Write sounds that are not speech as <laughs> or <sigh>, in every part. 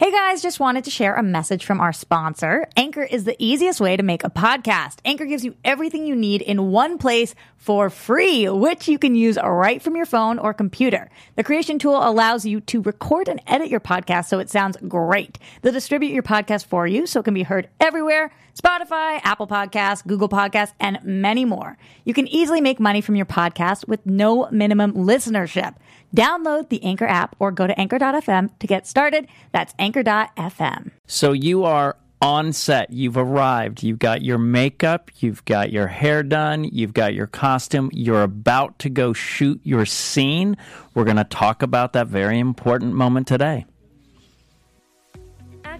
Hey guys, just wanted to share a message from our sponsor. Anchor is the easiest way to make a podcast. Anchor gives you everything you need in one place for free, which you can use right from your phone or computer. The creation tool allows you to record and edit your podcast so it sounds great. They'll distribute your podcast for you so it can be heard everywhere Spotify, Apple Podcasts, Google Podcasts, and many more. You can easily make money from your podcast with no minimum listenership. Download the Anchor app or go to anchor.fm to get started. That's anchor.fm. So you are on set. You've arrived. You've got your makeup. You've got your hair done. You've got your costume. You're about to go shoot your scene. We're going to talk about that very important moment today.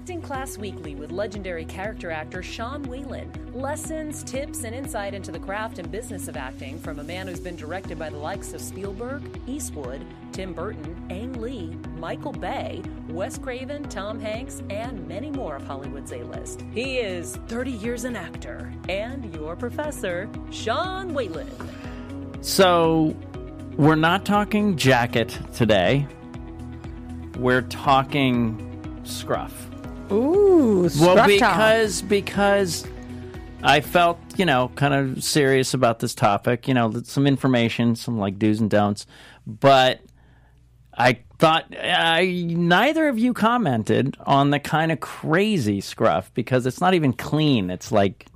Acting Class Weekly with legendary character actor Sean Whalen. Lessons, tips, and insight into the craft and business of acting from a man who's been directed by the likes of Spielberg, Eastwood, Tim Burton, Ang Lee, Michael Bay, Wes Craven, Tom Hanks, and many more of Hollywood's A list. He is 30 years an actor and your professor, Sean Whalen. So we're not talking jacket today. We're talking scruff. Ooh, Well, because because I felt you know kind of serious about this topic. You know, some information, some like do's and don'ts, but I thought I neither of you commented on the kind of crazy scruff because it's not even clean. It's like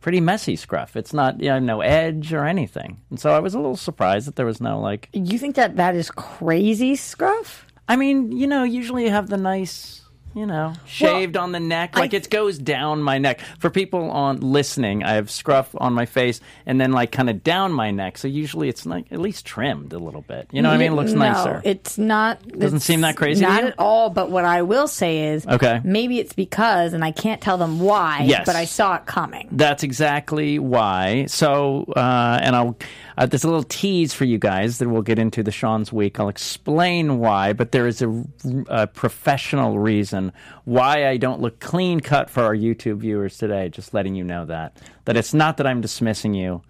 pretty messy scruff. It's not you know no edge or anything, and so I was a little surprised that there was no like. you think that that is crazy scruff? I mean, you know, usually you have the nice, you know, shaved on the neck, like it goes down my neck. For people on listening, I have scruff on my face and then like kind of down my neck. So usually it's like at least trimmed a little bit. You know what I mean? It looks no, nicer. It's not. Doesn't it's seem that crazy Not at all. But what I will say is, Okay. maybe it's because, and I can't tell them why. Yes. But I saw it coming. That's exactly why. So, uh, and I'll, uh, there's a little tease for you guys that we'll get into the Sean's Week. I'll explain why, but there is a, a professional reason why I don't look clean cut for our YouTube viewers today. Just letting you know that. That it's not that I'm dismissing you,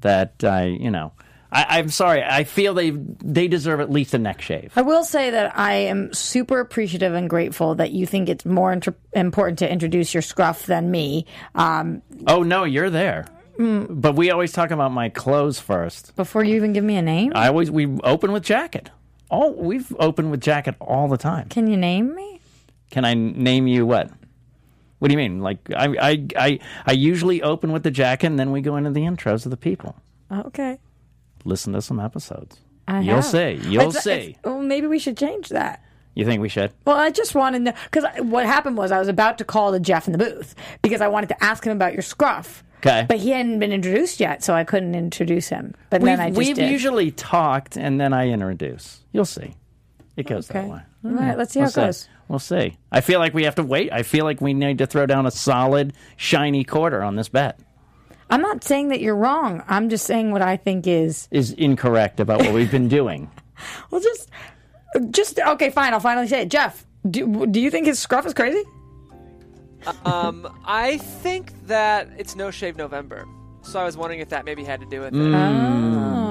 that I, you know, I, I'm sorry. I feel they they deserve at least a neck shave. I will say that I am super appreciative and grateful that you think it's more inter- important to introduce your scruff than me. Um, Oh no, you're there. Mm. But we always talk about my clothes first. before you even give me a name, I always we open with jacket. All we've opened with jacket all the time. can you name me? Can I name you what? What do you mean? Like I I I, I usually open with the jacket and then we go into the intros of the people. Okay. Listen to some episodes. I You'll have. see. You'll It's- see. it's- well, maybe we should change that. You think we should? Well, I just wanted to know because what happened was I was about to call the Jeff in the booth because I wanted to ask him about your scruff. Okay. But he hadn't been introduced yet, so I couldn't introduce him. But We've, then I just we've did. usually talked and then I introduce. You'll see. It goes okay. that way. All right, let's see We'll how it goes. We'll see. I feel like we have to wait. I feel like we need to throw down a solid, shiny quarter on this bet. I'm not saying that you're wrong. I'm just saying what I think is. Is incorrect about what we've been doing. <laughs> Well, just, just okay. Fine. I'll finally say it. Jeff, do, do you think his scruff is crazy? Um, I think that it's No Shave November. So I was wondering if that maybe had to do with it.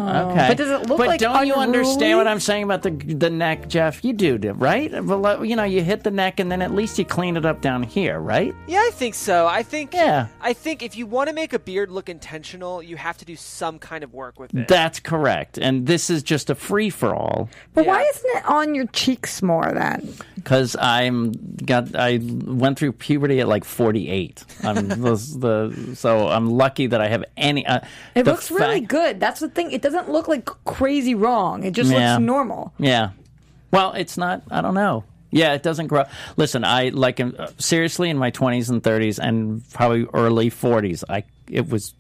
Okay, But does it look like that? But like don't you understand what I'm saying about the the neck, Jeff? You do, right? Well, you know, you hit the neck, and then at least you clean it up down here, right? Yeah, I think so. I think Yeah. I think if you want to make a beard look intentional, you have to do some kind of work with it. That's correct. And this is just a free for all But why isn't it on your cheeks more then? because I'm got I went through puberty at like 48. I'm <laughs> the, the so I'm lucky that I have any. Uh, It the looks really good. That's the thing. It doesn't look like crazy wrong. It just Yeah. looks normal. Yeah. Well, it's not. I don't know. Yeah, it doesn't grow. Listen, I like seriously in my 20s and 30s and probably early 40s. I it was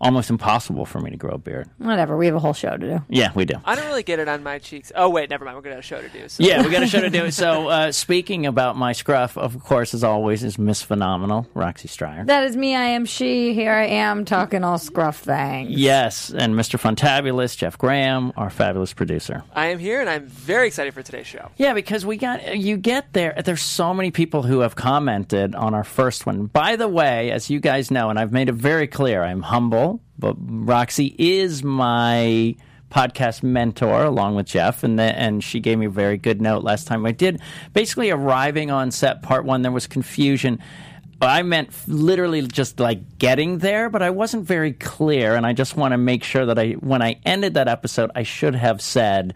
almost impossible for me to grow a beard. Whatever. We have a whole show to do. Yeah, we do. I don't really get it on my cheeks. Oh wait, never mind. We're gonna have a show to do. So. Yeah, we got a show to do. <laughs> So, uh, speaking about my scruff, of course, as always, is Miss Phenomenal, Roxy Stryer. That is me. I am she. Here I am talking all scruff things. Yes, and Mr. Funtabulous, Jeff Graham, our fabulous producer. I am here, and I'm very excited for today's show. Yeah, because we got you get there. There's so many people who have commented on our first one. By the way, as you guys know, and I've made it very clear, I'm humble, but Roxy is my podcast mentor along with Jeff, and the, and she gave me a very good note last time I did. Basically, arriving on set part one, there was confusion. I meant literally just like getting there, but I wasn't very clear, and I just want to make sure that I, when I ended that episode, I should have said.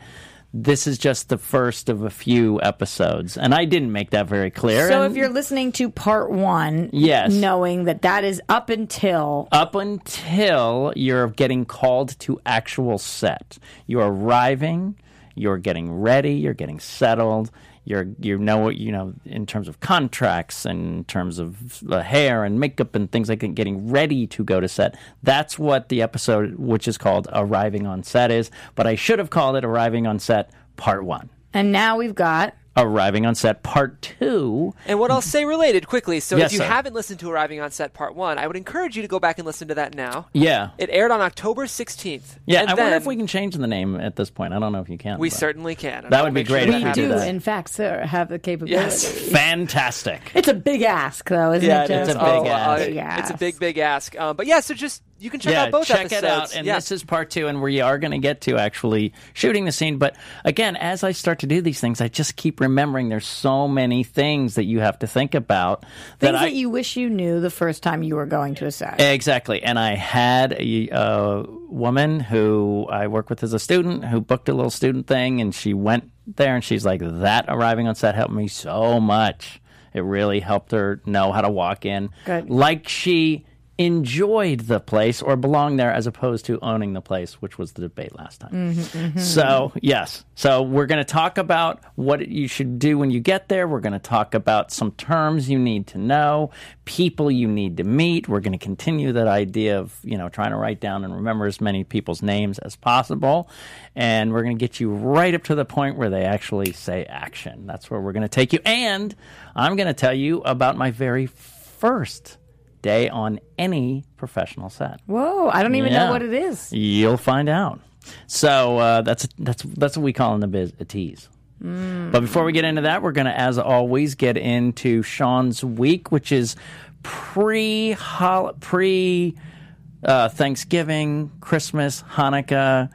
This is just the first of a few episodes, and I didn't make that very clear. So and- if you're listening to part one, Yes. knowing that that is up until up until you're getting called to actual set. You're arriving, you're getting ready, you're getting settled. You're, you know what you know in terms of contracts and in terms of the hair and makeup and things like that, getting ready to go to set. That's what the episode, which is called "Arriving on Set," is. But I should have called it "Arriving on Set" Part One. and now we've got Arriving on Set Part Two. And what I'll say related quickly. So Yes, if you sir. haven't listened to Arriving on Set Part One, I would encourage you to go back and listen to that now. Yeah, It aired on October 16th. yeah. And I wonder if we can change the name at this point. I don't know if you can. We certainly can. and That would be make sure great if we do do, that. in fact, sir, have the capability. Yes. <laughs> Fantastic. It's a big ask, though, isn't Yeah, it? it Jeff? is. It's a big Oh, ask. uh, Big It's a ask. big, big ask. Um, but yeah, so just you can check yeah, out both check episodes. it out. And yeah. this is part two, and we are going to get to actually shooting the scene. But again, as I start to do these things, I just keep remembering there's so many things that you have to think about Things that I that you wish you knew the first time you were going to a set. Exactly. And I had a, a woman who I work with as a student who booked a little student thing, and she went there and she's like, That arriving on set helped me so much. It really helped her know how to walk in. Good. Like she enjoyed the place or belonged there as opposed to owning the place, which was the debate last time. Mm-hmm, mm-hmm. So, yes. So, we're going to talk about what you should do when you get there. We're going to talk about some terms you need to know, people you need to meet. We're going to continue that idea of, you know, trying to write down and remember as many people's names as possible. And we're going to get you right up to the point where they actually say action. That's where we're going to take you. And I'm going to tell you about my very first day on any professional set. Whoa, I don't even Yeah. know what it is. You'll find out. So uh, that's that's that's what we call in the biz a tease. But before we get into that, we're going to, as always, get into Sean's week, which is pre pre uh, Thanksgiving, Christmas, Hanukkah,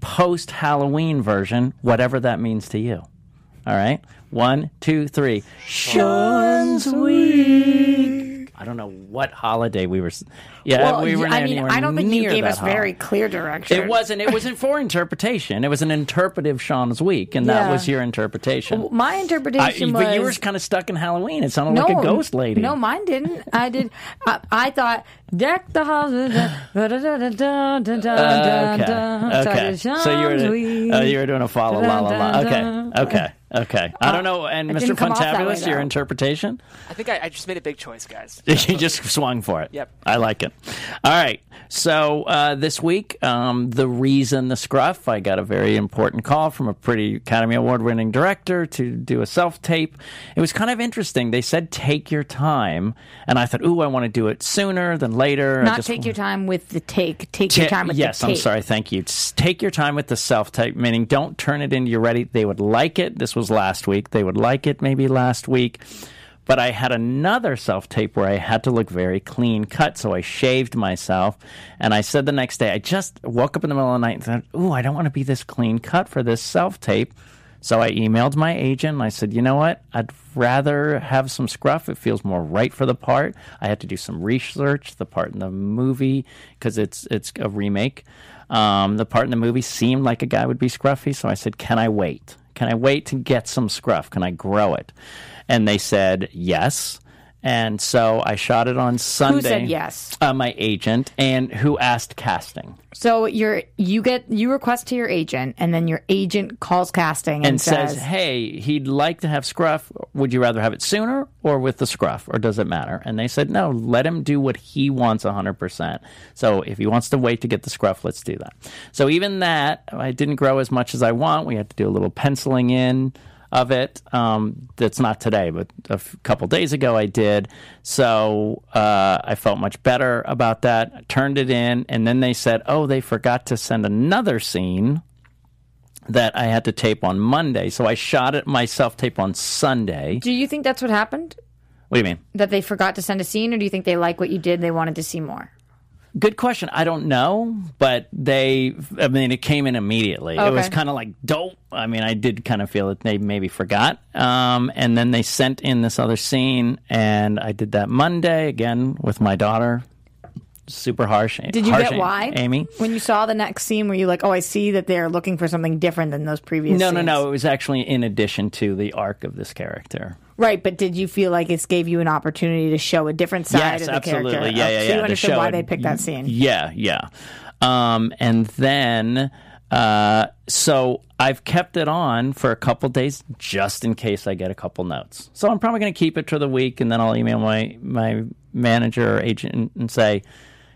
post Halloween version, whatever that means to you. All right, one, two, three. Sean's week. I don't know what holiday we were. Yeah, Well, we were. I mean, I don't think you gave us holiday. very clear direction. It wasn't. It wasn't for interpretation. It was an interpretive Sean's week, and that was your interpretation. My I, interpretation was. but you were kind of stuck in Halloween. It sounded no, like a ghost lady. No, mine didn't. I did. I, I thought deck the halls. Uh, okay. So Okay. So you were uh, you were doing a la la la la. Okay. Okay. Okay. I don't know. And Mr. didn't come off that way, your interpretation? I think I, I just made a big choice, guys. <laughs> you just swung for it. Yep. I like it. All right. So uh, this week, um, the reason the scruff, I got a very important call from a pretty Academy Award winning director to do a self tape. It was kind of interesting. They said take your time, and I thought, ooh, I want to do it sooner than later. Not just take your time with the take. Take Ta- your time with yes, the tape. I'm sorry. Thank you. S- Take your time with the self tape, meaning don't turn it into you're ready. They would like it. This was last week. They would like it maybe last week. But I had another self tape where I had to look very clean cut, so I shaved myself. And I said the next day, I just woke up in the middle of the night and thought, Ooh, I don't want to be this clean cut for this self tape. So I emailed my agent and I said, you know what? I'd rather have some scruff. It feels more right for the part. I had to do some research. The part in the movie, because it's it's a remake. Um, the part in the movie seemed like a guy would be scruffy, so I said, "Can I wait? Can I wait to get some scruff? Can I grow it?" And they said yes. And so I shot it on Sunday. Who said yes? Uh, my agent, and who asked casting. So you're you get you request to your agent, and then your agent calls casting and, and says, "Hey, he'd like to have scruff. Would you rather have it sooner or with the scruff, or does it matter?" And they said, "No, let him do what he wants 100%. So if he wants to wait to get the scruff, let's do that." So even that, I didn't grow as much as I want. We had to do a little penciling in of it. Um, that's not today, but a f- couple days ago I did. So uh, I felt much better about that. I turned it in, and then they said, "Oh, they forgot to send another scene." that I had to tape on Monday. So I shot it myself tape on Sunday. Do you think that's what happened? What do you mean? That they forgot to send a scene, or do you think they like what you did? They wanted to see more. Good question. I don't know, but they, I mean, it came in immediately. It was kind of like dope. I mean, I did kind of feel that they maybe forgot. Um, and then they sent in this other scene, and I did that Monday again with my daughter. Super harsh. Did you harsh get why? Amy? When you saw the next scene, were you like, oh, I see that they're looking for something different than those previous No, no, no. It was actually in addition to the arc of this character. Right, but did you feel like it gave you an opportunity to show a different side yes, of the absolutely. character? Yeah, Oh, yeah, so yeah. you to understood show why it. they picked that scene. Yeah, yeah. Um, and then, uh, so I've kept it on for a couple days just in case I get a couple notes. So I'm probably going to keep it for the week, and then I'll email my my manager or agent and say,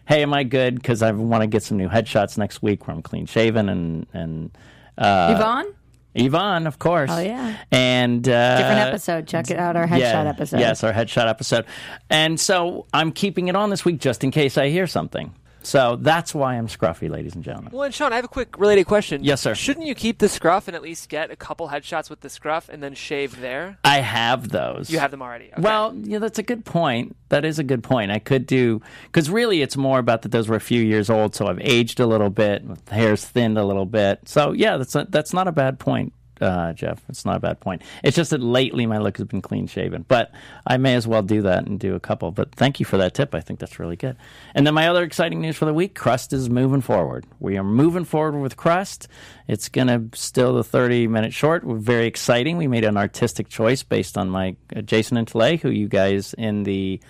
"Hey, am I good? Because I want to get some new headshots next week where I'm clean shaven and and." Uh, Yvonne? Yvonne, of course. Oh, yeah. And uh, Different episode. Check it out, our headshot episode. Yes, our headshot episode. And so I'm keeping it on this week just in case I hear something. So that's why I'm scruffy, ladies and gentlemen. Well, and Sean, I have a quick related question. Yes, sir. Shouldn't you keep the scruff and at least get a couple headshots with the scruff and then shave there? I have those. You have them already. Okay. Well, yeah, that's a good point. That is a good point. I could do because really, it's more about that those were a few years old, so I've aged a little bit, the hair's thinned a little bit. So yeah, that's a, that's not a bad point, uh, Jeff. It's not a bad point. It's just that lately my look has been clean shaven, but I may as well do that and do a couple. But thank you for that tip. I think that's really good. And then my other exciting news for the week: Crust is moving forward. We are moving forward with Crust. It's gonna still the thirty minute short. We're very exciting. We made an artistic choice based on my uh, Jason and Tele, who you guys in the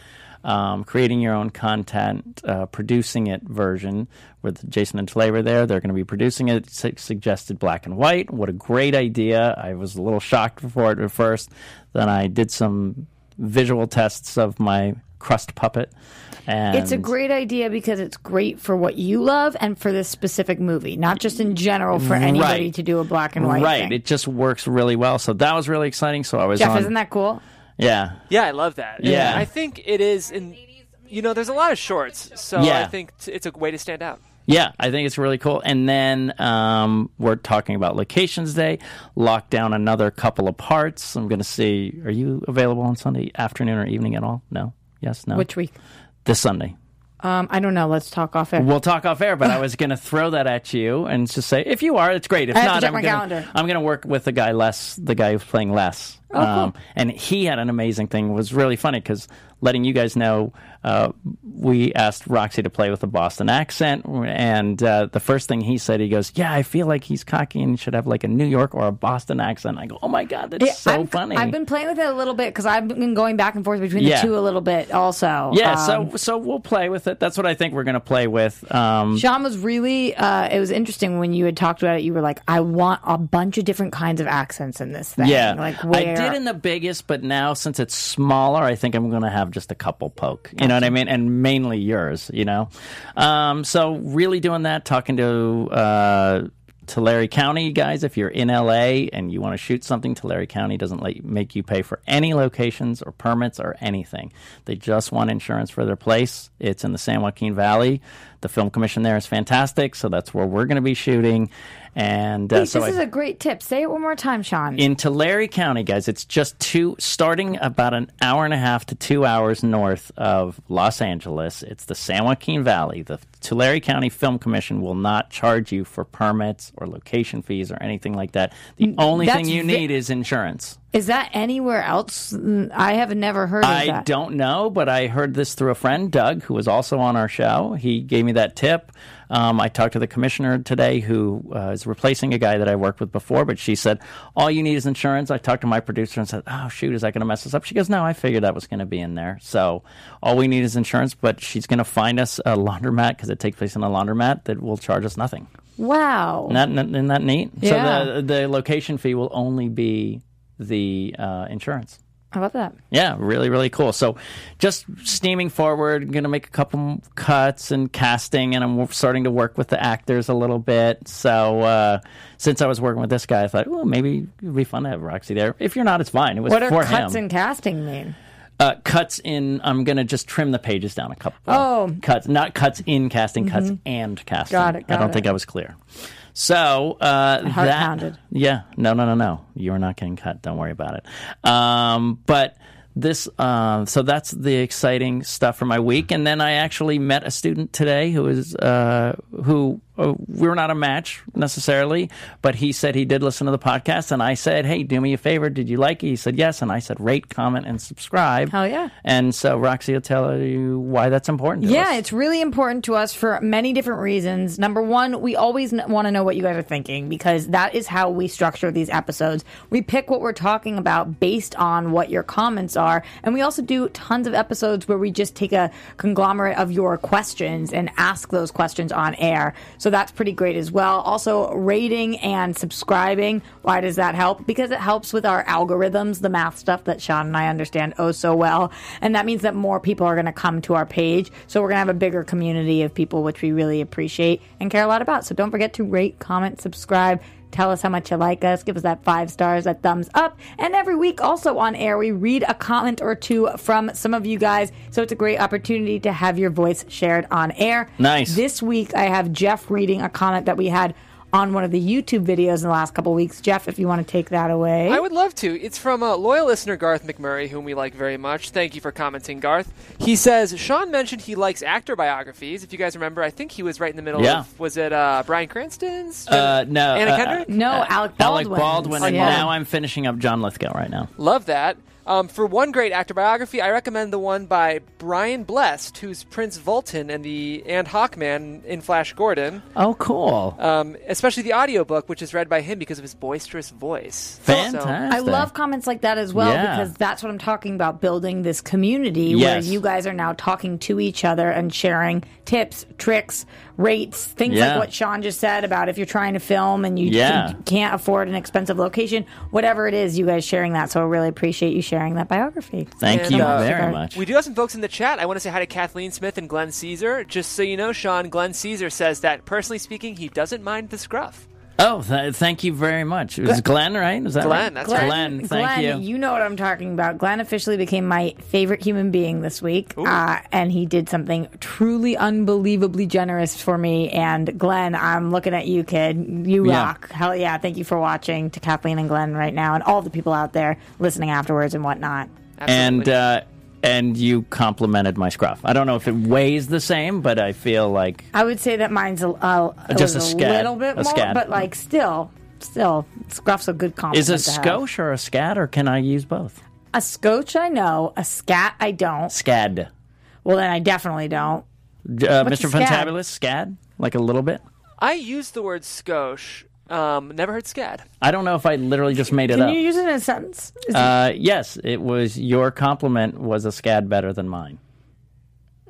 um, creating your own content, uh, producing it version with Jason and were there. They're going to be producing it. Su- suggested black and white. What a great idea! I was a little shocked before it at first. Then I did some visual tests of my crust puppet. And It's a great idea because it's great for what you love and for this specific movie, not just in general for anybody Right. to do a black and white right. thing. It just works really well. So that was really exciting. So I was Jeff, on. isn't that cool? Yeah. yeah, I love that. Yeah. I think it is. In you know, there's a lot of shorts, so Yeah. I think it's a way to stand out. Yeah, I think it's really cool. And then um, we're talking about Locations Day, lock down another couple of parts. I'm going to see, are you available on Sunday afternoon or evening at all? No? Yes? No? Which week? This Sunday. Um, I don't know. Let's talk off air. We'll talk off air, but I <laughs> was going to throw that at you and just say, if you are, it's great. If I have to not, check I'm gonna, calendar. I'm going to work with the guy less, the guy who's playing Les. Oh, Um, and he had an amazing thing. It was really funny because letting you guys know, uh, we asked Roxy to play with a Boston accent, and uh, the first thing he said, he goes, "Yeah, I feel like he's cocky and should have like a New York or a Boston accent." I go, "Oh my god, that's Yeah, so I'm- funny." I've been playing with it a little bit because I've been going back and forth between Yeah. the two a little bit also. yeah, Um, so so we'll play with it. That's what I think we're going to play with. Um, Sean was really. Uh, it was interesting when you had talked about it. You were like, "I want a bunch of different kinds of accents in this thing." Yeah, like where Did in the biggest, but now since it's smaller, I think I'm going to have just a couple poke. You know what I mean? And mainly yours. You know, um, so really doing that, talking to. Uh, Tulare County, guys, if you're in LA and you want to shoot something, Tulare County doesn't let you, make you pay for any locations or permits or anything. They just want insurance for their place. It's in the San Joaquin Valley. The film commission there is fantastic, so that's where we're going to be shooting. And uh, Wait, so this I, is a great tip. Say it one more time, Sean. in Tulare County, guys, it's just two, starting about an hour and a half to two hours north of Los Angeles. It's the San Joaquin Valley. The Tulare County Film Commission will not charge you for permits or location fees or anything like that. The only that's thing you ve- need is insurance. Is that anywhere else? I have never heard of I that. don't know, but I heard this through a friend, Doug, who was also on our show. He gave me that tip. Um, I talked to the commissioner today, who uh, is replacing a guy that I worked with before, but she said, All you need is insurance. I talked to my producer and said, Oh, shoot, is that going to mess us up? She goes, No, I figured that was going to be in there. So all we need is insurance, but she's going to find us a laundromat because it takes place in a laundromat that will charge us nothing. Wow. Isn't that, isn't that neat? Yeah. So the, the location fee will only be the uh, insurance. How about that? Yeah, really, really cool. So, just steaming forward, going to make a couple cuts and casting, and I'm starting to work with the actors a little bit. So, uh, since I was working with this guy, I thought, well, maybe it'd be fun to have Roxy there. If you're not, it's fine. It was What are for cuts him. and casting mean? uh, cuts in. I'm going to just trim the pages down a couple. Oh. cuts, not cuts in casting, cuts and casting. Got it, I don't it. think I was clear. So uh, heart that pounded. yeah, no, no, no, no. You're not getting cut. Don't worry about it. Um, but this uh, so that's the exciting stuff for my week and then i actually met a student today who is uh, who Uh, were not a match necessarily but he said he did listen to the podcast and i said hey do me a favor did you like it he said yes and i said rate comment and subscribe Hell yeah. and so roxy will tell you why that's important to Yeah, us. it's really important to us for many different reasons. Number one, we always want to know what you guys are thinking because that is how we structure these episodes. We pick what we're talking about based on what your comments are. And we also do tons of episodes where we just take a conglomerate of your questions and ask those questions on air. So that's pretty great as well. Also, rating and subscribing. Why does that help? Because it helps with our algorithms, the math stuff that Sean and I understand oh so well. And that means that more people are going to come to our page. So we're going to have a bigger community of people, which we really appreciate and care a lot about. So don't forget to rate, comment, subscribe. Tell us how much you like us. Give us that five stars, that thumbs up. And every week, also on air, we read a comment or two from some of you guys. So it's a great opportunity to have your voice shared on air. Nice. This week, I have Jeff reading a comment that we had on one of the YouTube videos in the last couple weeks. Jeff, if you want to take that away. I would love to. It's from a loyal listener, Garth McMurray, whom we like very much. Thank you for commenting, Garth. He says Sean mentioned he likes actor biographies. If you guys remember, I think he was right in the middle Yeah. of was it uh, Bryan Cranston's? Uh, no, Anna uh, Kendrick. no, Alec Baldwin. alec baldwin and yeah. now i'm finishing up john lithgow right now Love that. Um, for one great actor biography, I recommend the one by Brian Blessed, who's Prince Vultan and the and Hawkman in Flash Gordon. oh cool Um, especially the audiobook, which is read by him because of his boisterous voice. Fantastic. I love comments like that as well Yeah. because that's what I'm talking about building this community Yes. where you guys are now talking to each other and sharing tips, tricks, rates, things Yeah. like what Sean just said about if you're trying to film and you Yeah. c- can't afford an expensive location, whatever it is, you guys sharing that. So I really appreciate you sharing that biography. Thank And, you uh, very much. We do have some folks in the chat. I want to say hi to Kathleen Smith and Glenn Caesar. Just so you know, Sean, Glenn Caesar says that personally speaking, he doesn't mind the scruff. Oh, th- thank you very much. It was Glenn, right? Is that Glenn, right? that's right. Glenn, thank you. Glenn, you. know what I'm talking about. Glenn officially became my favorite human being this week, uh, and he did something truly unbelievably generous for me. And Glenn, I'm looking at you, kid. You Yeah. rock. Hell yeah! Thank you for watching to Kathleen and Glenn right now, and all the people out there listening afterwards and whatnot. and Absolutely. uh, and you complimented my scruff. I don't know if it weighs the same, but I feel like I would say that mine's a, a, Just was a a, little bit a more, scad. but like still, still, scruff's a good compliment. is a to have. skosh or a scat, or can I use both? a scotch? I know a scat. I don't. Scad. Well, then I definitely don't. Uh, Mr. a scad? Fantabulous, scad? Like a little bit? I use the word skosh. Um, never heard scad. I don't know if I literally just made it Can up. you use it in a sentence? Is Uh, yes, it was your compliment was a scad better than mine.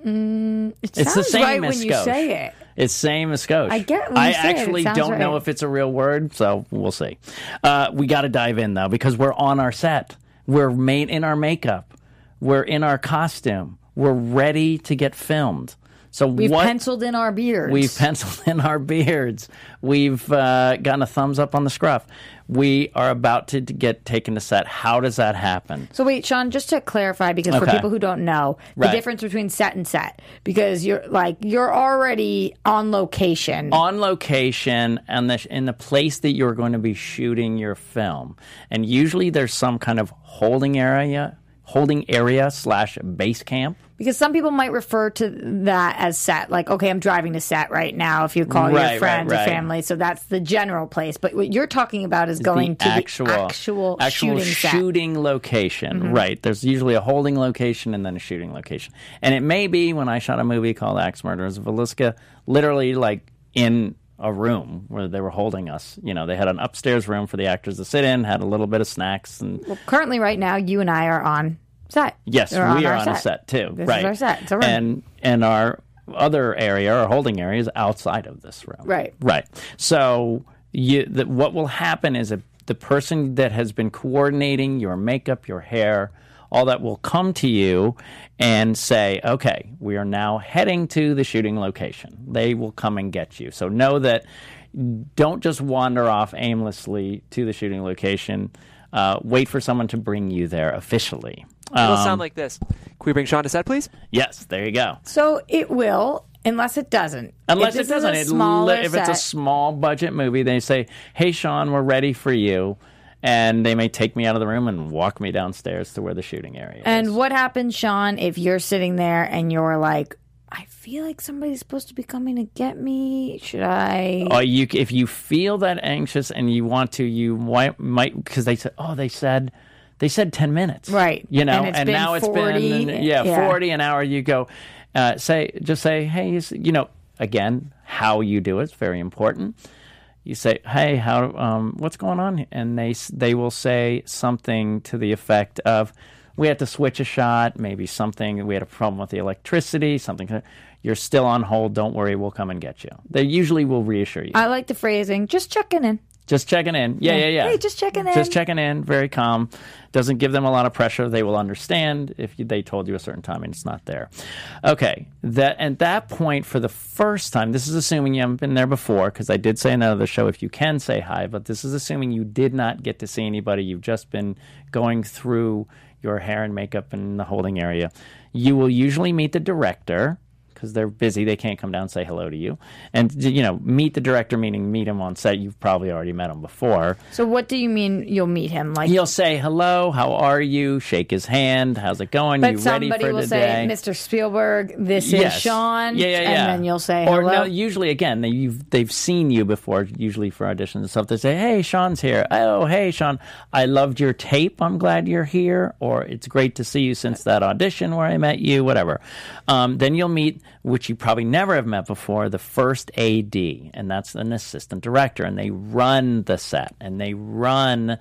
it It's the sounds same right as when you skosh. say it. It's same as skosh. I get when I you say it, it actually sounds don't know if it's a real word, so we'll see. Uh, we got to dive in though because we're on our set. We're made in our makeup. We're in our costume. We're ready to get filmed. So We've what? penciled in our beards. We've penciled in our beards. We've uh, gotten a thumbs up on the scruff. We are about to get taken to set. How does that happen? So wait, Sean, just to clarify, because for people who don't know, the Right. difference between set and set, because you're like you're already on location. on location and the, in the place that you're going to be shooting your film. And usually there's some kind of holding area, holding area slash base camp. Because some people might refer to that as set, like, okay, I'm driving to set right now. If you call Right, your friends right. or family, so that's the general place. But what you're talking about is going the to actual, the actual, actual shooting. Mm-hmm. shooting location. Right. There's usually a holding location and then a shooting location. And it may be when I shot a movie called Axe Murders of Villisca, literally like in a room where they were holding us. You know, they had an upstairs room for the actors to sit in, had a little bit of snacks and Currently, right now, you and I are on set. Yes, We're we on are on a set too. This right. is our set. It's a room. And and our other area, our holding area, is outside of this room. Right. Right. So you, the, what will happen is a, the person that has been coordinating your makeup, your hair, all that will come to you and say, "Okay, we are now heading to the shooting location." They will come and get you. So know that. Don't just wander off aimlessly to the shooting location. Uh, wait for someone to bring you there officially. It'll Um, sound like this. Can we bring Sean to set, please? Yes, there you go. So it will, unless it doesn't. Unless If it doesn't, It smaller li- if it's a small budget movie, they say, "Hey, Sean, we're ready for you," and they may take me out of the room and walk me downstairs to where the shooting area is. And what happens, Sean, if you're sitting there and you're like, I feel like somebody's supposed to be coming to get me. Should I? Or you, if you feel that anxious and you want to, you might might because they said, oh, they said. They said ten minutes, Right. You know, And now it's been now it's 40, been yeah, yeah. forty an hour. You go, uh, say just say, hey, you know, again, how you do it is very important. You say, hey, how, um, what's going on? And they they will say something to the effect of, we had to switch a shot, maybe something. We had a problem with the electricity, something. You're still on hold. Don't worry, we'll come and get you. They usually will reassure you. I like the phrasing. Just checking in. Just checking in. Yeah, yeah, yeah. Hey, just checking in. Just checking in. Very calm. Doesn't give them a lot of pressure. They will understand if you, they told you a certain time and it's not there. Okay. That at that point, for the first time, this is assuming you haven't been there before, because I did say in another show if you can say hi, but this is assuming you did not get to see anybody. You've just been going through your hair and makeup in the holding area. You will usually meet the director because they're busy. They can't come down and say hello to you. And, you know, meet the director, meaning meet him on set. You've probably already met him before. So, what do you mean you'll meet him? Like, He'll say hello, how are you? Shake his hand. How's it going? but you ready somebody for will today? say, "Mr. Spielberg, this Yes. is Sean." Yeah, yeah, yeah. And then you'll say, or "Hello." no, usually again they you've they've seen you before. Usually for auditions and stuff, they say, "Hey, Sean's here." Oh, hey, Sean, I loved your tape. I'm glad you're here. Or it's great to see you since that audition where I met you. Whatever. Um, then you'll meet, which you probably never have met before, the first AD, and that's an assistant director, and they run the set and they run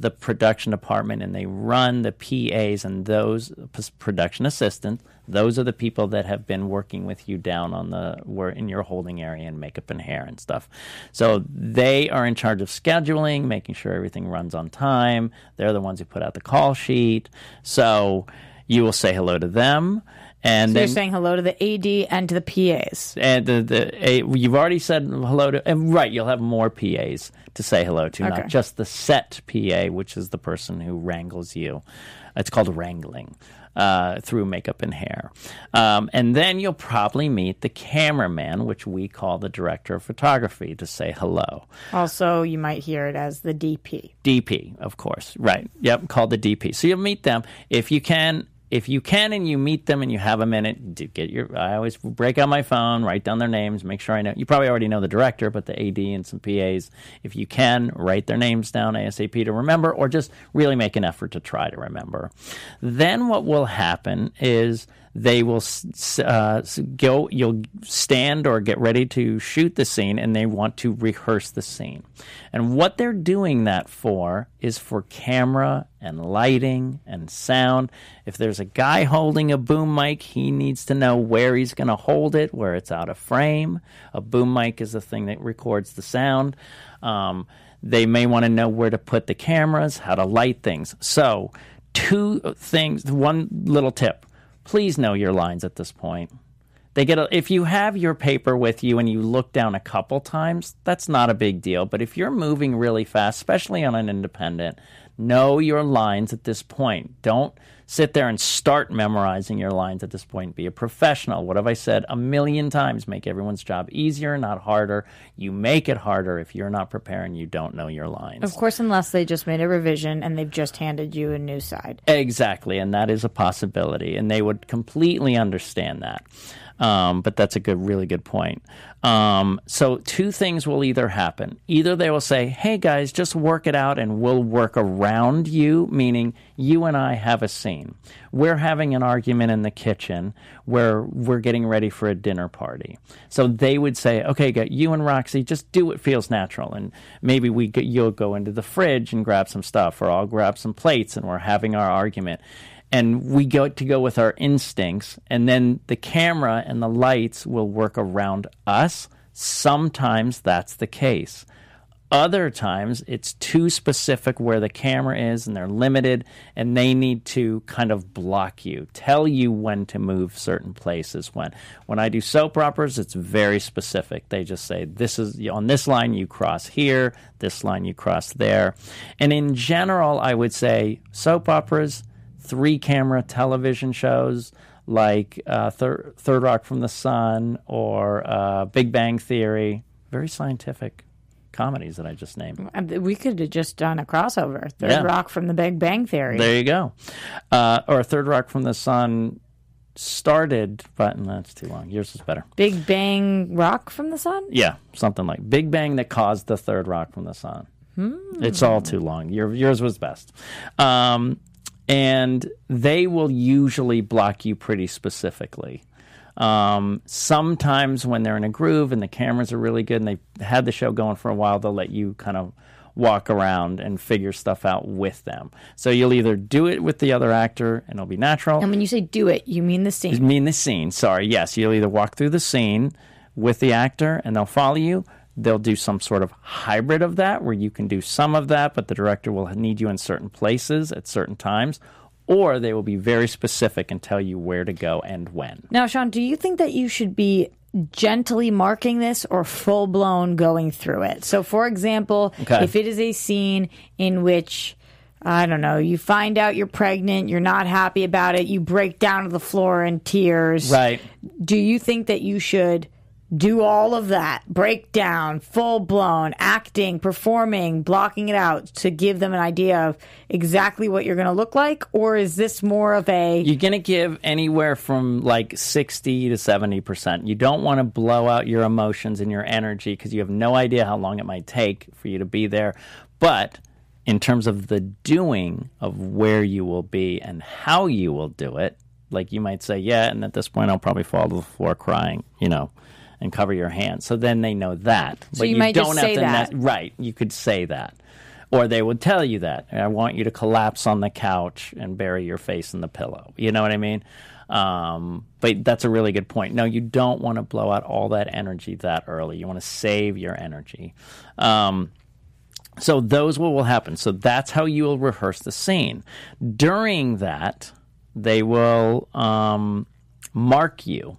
the production department and they run the PAs and those production assistants. Those are the people that have been working with you down on the were in your holding area and makeup and hair and stuff. So they are in charge of scheduling, making sure everything runs on time. They're the ones who put out the call sheet. So you will say hello to them. And So then you're saying hello to the AD and to the PAs. and the, the a, you've already said hello to and right you'll have more PAs to say hello to Okay. not just the set PA which is the person who wrangles you it's called wrangling uh, through makeup and hair um, and then you'll probably meet the cameraman which we call the director of photography to say hello Also, you might hear it as the DP. DP, of course. Right. Yep. Called the DP. So you'll meet them if you can. If you can and you meet them and you have a minute, get your. I always break out my phone, write down their names, make sure I know. You probably already know the director, but the AD and some PAs. If you can, write their names down ASAP to remember, or just really make an effort to try to remember. Then what will happen is they will uh, go you'll stand or get ready to shoot the scene and they want to rehearse the scene. And what they're doing that for is for camera and lighting and sound. If there's a guy holding a boom mic he needs to know where he's going to hold it where it's out of frame. A boom mic is the thing that records the sound. Um, they may want to know where to put the cameras how to light things. So two things one little tip please know your lines at this point. They get a, if you have your paper with you and you look down a couple times, that's not a big deal. But if you're moving really fast, especially on an independent, know your lines at this point. Don't sit there and start memorizing your lines at this point. Be a professional. What have I said a million times? Make everyone's job easier, not harder. You make it harder if you're not preparing, you don't know your lines. Of course, unless they just made a revision and they've just handed you a new side. Exactly, and that is a possibility, and they would completely understand that. Um, but that's a good, really good point. Um, so two things will either happen: either they will say, "Hey guys, just work it out, and we'll work around you," meaning you and I have a scene. We're having an argument in the kitchen where we're getting ready for a dinner party. So they would say, "Okay, you and Roxy, just do what feels natural, and maybe we you'll go into the fridge and grab some stuff, or I'll grab some plates, and we're having our argument." And we go to go with our instincts and then the camera and the lights will work around us. Sometimes that's the case. Other times it's too specific where the camera is and they're limited and they need to kind of block you tell you when to move certain places when. When i do soap operas it's very specific. They just say this is on this line you cross here this line you cross there. And in general i would say soap operas three camera television shows like uh, Thir- Third Rock from the Sun or uh, Big Bang Theory. Very scientific comedies that I just named. Uh, We could have just done a crossover. Third Yeah. Rock from the Big Bang Theory. There you go. Uh, or Third Rock from the Sun started, but that's too long. Yours is better. Big Bang Rock from the Sun? Yeah, something like Big Bang that caused the third rock from the sun. It's all too long. Your, yours was best. Um, and they will usually block you pretty specifically. Um, sometimes when they're in a groove and the cameras are really good and they've had the show going for a while, they'll let you kind of walk around and figure stuff out with them. So you'll either do it with the other actor and it'll be natural. And when you say do it, you mean the scene. mean the scene. Sorry. Yes, you'll either walk through the scene with the actor and they'll follow you. They'll do some sort of hybrid of that where you can do some of that, but the director will need you in certain places at certain times. Or they will be very specific and tell you where to go and when. Now, Sean, do you think that you should be gently marking this or full blown going through it? So, for example, Okay. if it is a scene in which I don't know, you find out you're pregnant, you're not happy about it, you break down to the floor in tears. Right. Do you think that you should do all of that, break down, full blown, acting, performing, blocking it out to give them an idea of exactly what you're going to look like? Or is this more of a You're going to give anywhere from like 60 to 70%. You don't want to blow out your emotions and your energy because you have no idea how long it might take for you to be there. But in terms of the doing of where you will be and how you will do it, like you might say, yeah, and at this point I'll probably fall to the floor crying, you know, and cover your hands. So then they know that. So you might just say that. right. You could say that. Or they would tell you that. I want you to collapse on the couch and bury your face in the pillow. You know what I mean? Um, but that's a really good point. No, you don't want to blow out all that energy that early. You want to save your energy. Um, so those what will happen. So that's how you will rehearse the scene. During that, they will um, mark you.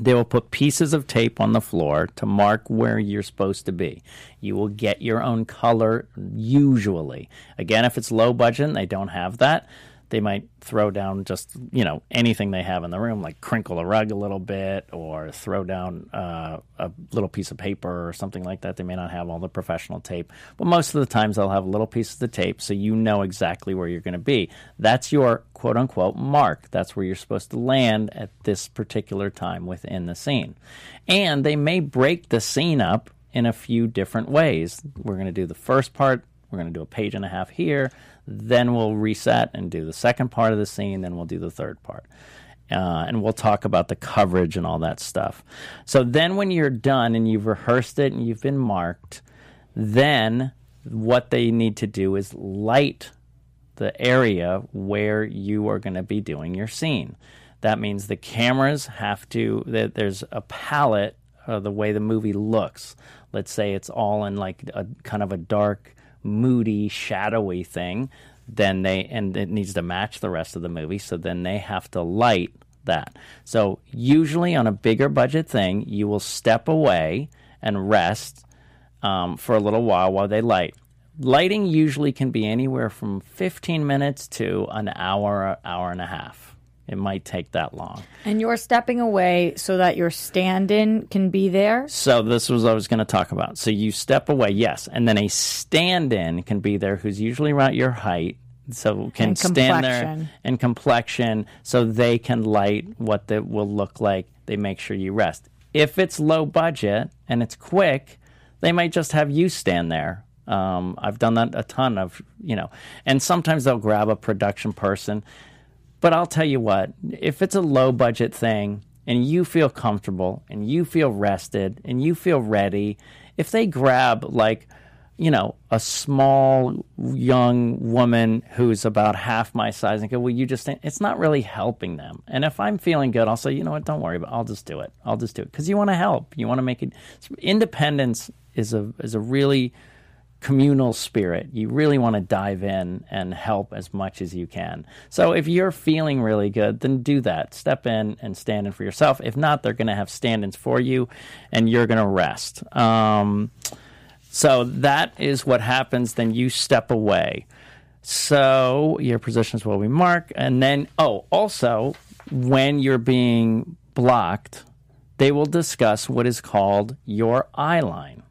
They will put pieces of tape on the floor to mark where you're supposed to be. You will get your own color usually. Again, if it's low budget they don't have that, they might throw down just, you know, anything they have in the room, like crinkle a rug a little bit or throw down uh, a little piece of paper or something like that. They may not have all the professional tape, but most of the times they'll have a little piece of the tape so you know exactly where you're going to be. That's your quote unquote mark. That's where you're supposed to land at this particular time within the scene. And they may break the scene up in a few different ways. We're going to do the first part, we're going to do a page and a half here, then we'll reset and do the second part of the scene, then we'll do the third part. Uh, and we'll talk about the coverage and all that stuff. So then, when you're done and you've rehearsed it and you've been marked, then what they need to do is light the area where you are going to be doing your scene. That means the cameras have to, that there's a palette of the way the movie looks. Let's say it's all in like a kind of a dark, moody, shadowy thing. Then they, and it needs to match the rest of the movie. So then they have to light that. So usually on a bigger budget thing, you will step away and rest um, for a little while while they light. Lighting usually can be anywhere from 15 minutes to an hour, hour and a half. It might take that long. And you're stepping away so that your stand in can be there. So this was what I was going to talk about. So you step away, yes, and then a stand-in can be there who's usually around your height, so can And stand there and complexion, so they can light what that will look like. They make sure you rest. If it's low budget and it's quick, they might just have you stand there. Um, I've done that a ton of, you know, and sometimes they'll grab a production person. But I'll tell you what, if it's a low budget thing and you feel comfortable and you feel rested and you feel ready, if they grab like, you know, a small young woman who's about half my size and go, well, you just, think it's not really helping them. And if I'm feeling good, I'll say, you know what, don't worry, but I'll just do it. I'll just do it because you want to help. You want to make it. Independence is a is a really communal spirit. You really want to dive in and help as much as you can. So if you're feeling really good, then do that. Step in and stand in for yourself. If not, they're going to have stand ins for you and you're going to rest. Um, so that is what happens. Then you step away. So your positions will be marked. And then, oh, also, when you're being blocked, they will discuss what is called your eye line.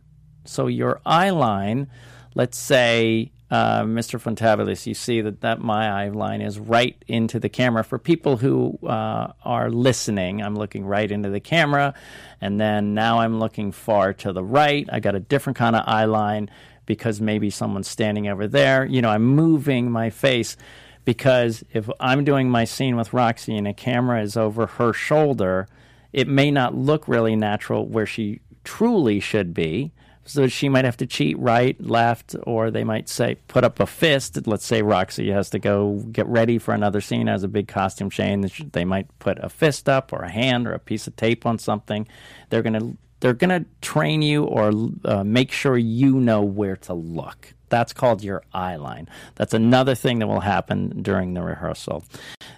So your eye line, let's say, uh, Mr. Fontabelis, you see that, that my eye line is right into the camera. For people who uh, are listening, I'm looking right into the camera, and then now I'm looking far to the right. I got a different kind of eye line because maybe someone's standing over there. You know, I'm moving my face because if I'm doing my scene with Roxy and a camera is over her shoulder, it may not look really natural where she truly should be. So she might have to cheat right, left, or they might say put up a fist. Let's say Roxy has to go get ready for another scene, has a big costume change. They might put a fist up, or a hand, or a piece of tape on something. They're gonna they're gonna train you or uh, make sure you know where to look. That's called your eye line. That's another thing that will happen during the rehearsal.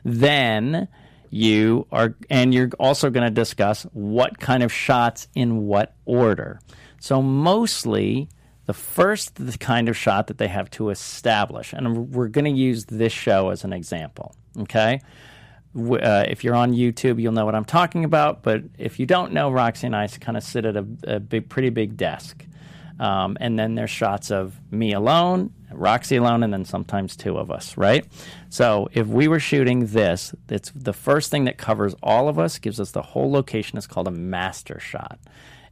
Then you are, and you're also going to discuss what kind of shots in what order. So, mostly, the first kind of shot that they have to establish, and we're going to use this show as an example, okay? Uh, if you're on YouTube, you'll know what I'm talking about. But if you don't know, Roxy and I kind of sit at a, a big, pretty big desk. Um, and then there's shots of me alone, Roxy alone, and then sometimes two of us, right? So if we were shooting this, it's the first thing that covers all of us, gives us the whole location. It's called a master shot.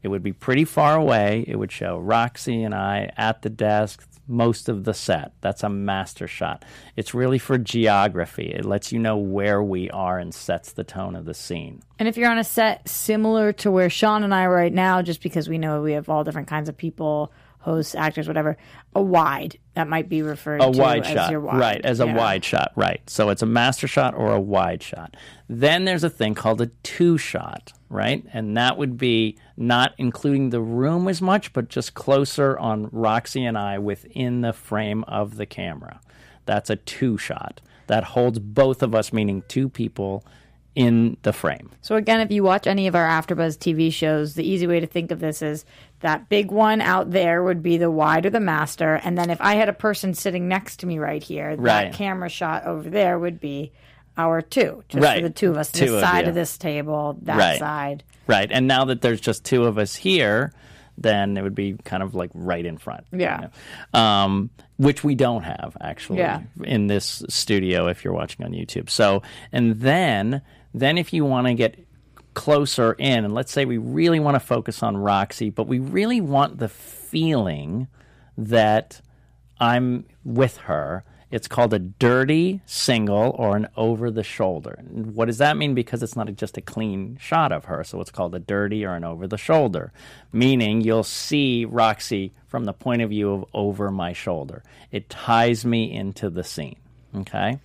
It would be pretty far away. It would show Roxy and I at the desk, most of the set. That's a master shot. It's really for geography. It lets you know where we are and sets the tone of the scene. And if you're on a set similar to where Sean and I are right now, just because we know we have all different kinds of people, hosts, actors, whatever, a wide that might be referred a to wide as shot, your wide. right? As a Yeah. wide shot, right? So it's a master shot or a wide shot. Then there's a thing called a two shot, right? And that would be not including the room as much, but just closer on Roxy and I within the frame of the camera. That's a two shot that holds both of us, meaning two people in the frame. So again, if you watch any of our AfterBuzz TV shows, the easy way to think of this is that big one out there would be the wide or the master, and then if I had a person sitting next to me right here, Right. that camera shot over there would be our two, just Right. for the two of us, Two this of side you. of this table, that Right. side. Right. And now that there's just two of us here, then it would be kind of like right in front. you Yeah. know. Um, which we don't have actually Yeah. in this studio if you're watching on YouTube. So, and then then if you want to get closer in and let's say we really want to focus on Roxy, but we really want the feeling that I'm with her. It's called a dirty single or an over the shoulder. And what does that mean? Because it's not just a clean shot of her. So it's called a dirty or an over the shoulder, meaning you'll see Roxy from the point of view of over my shoulder. It ties me into the scene. Okay?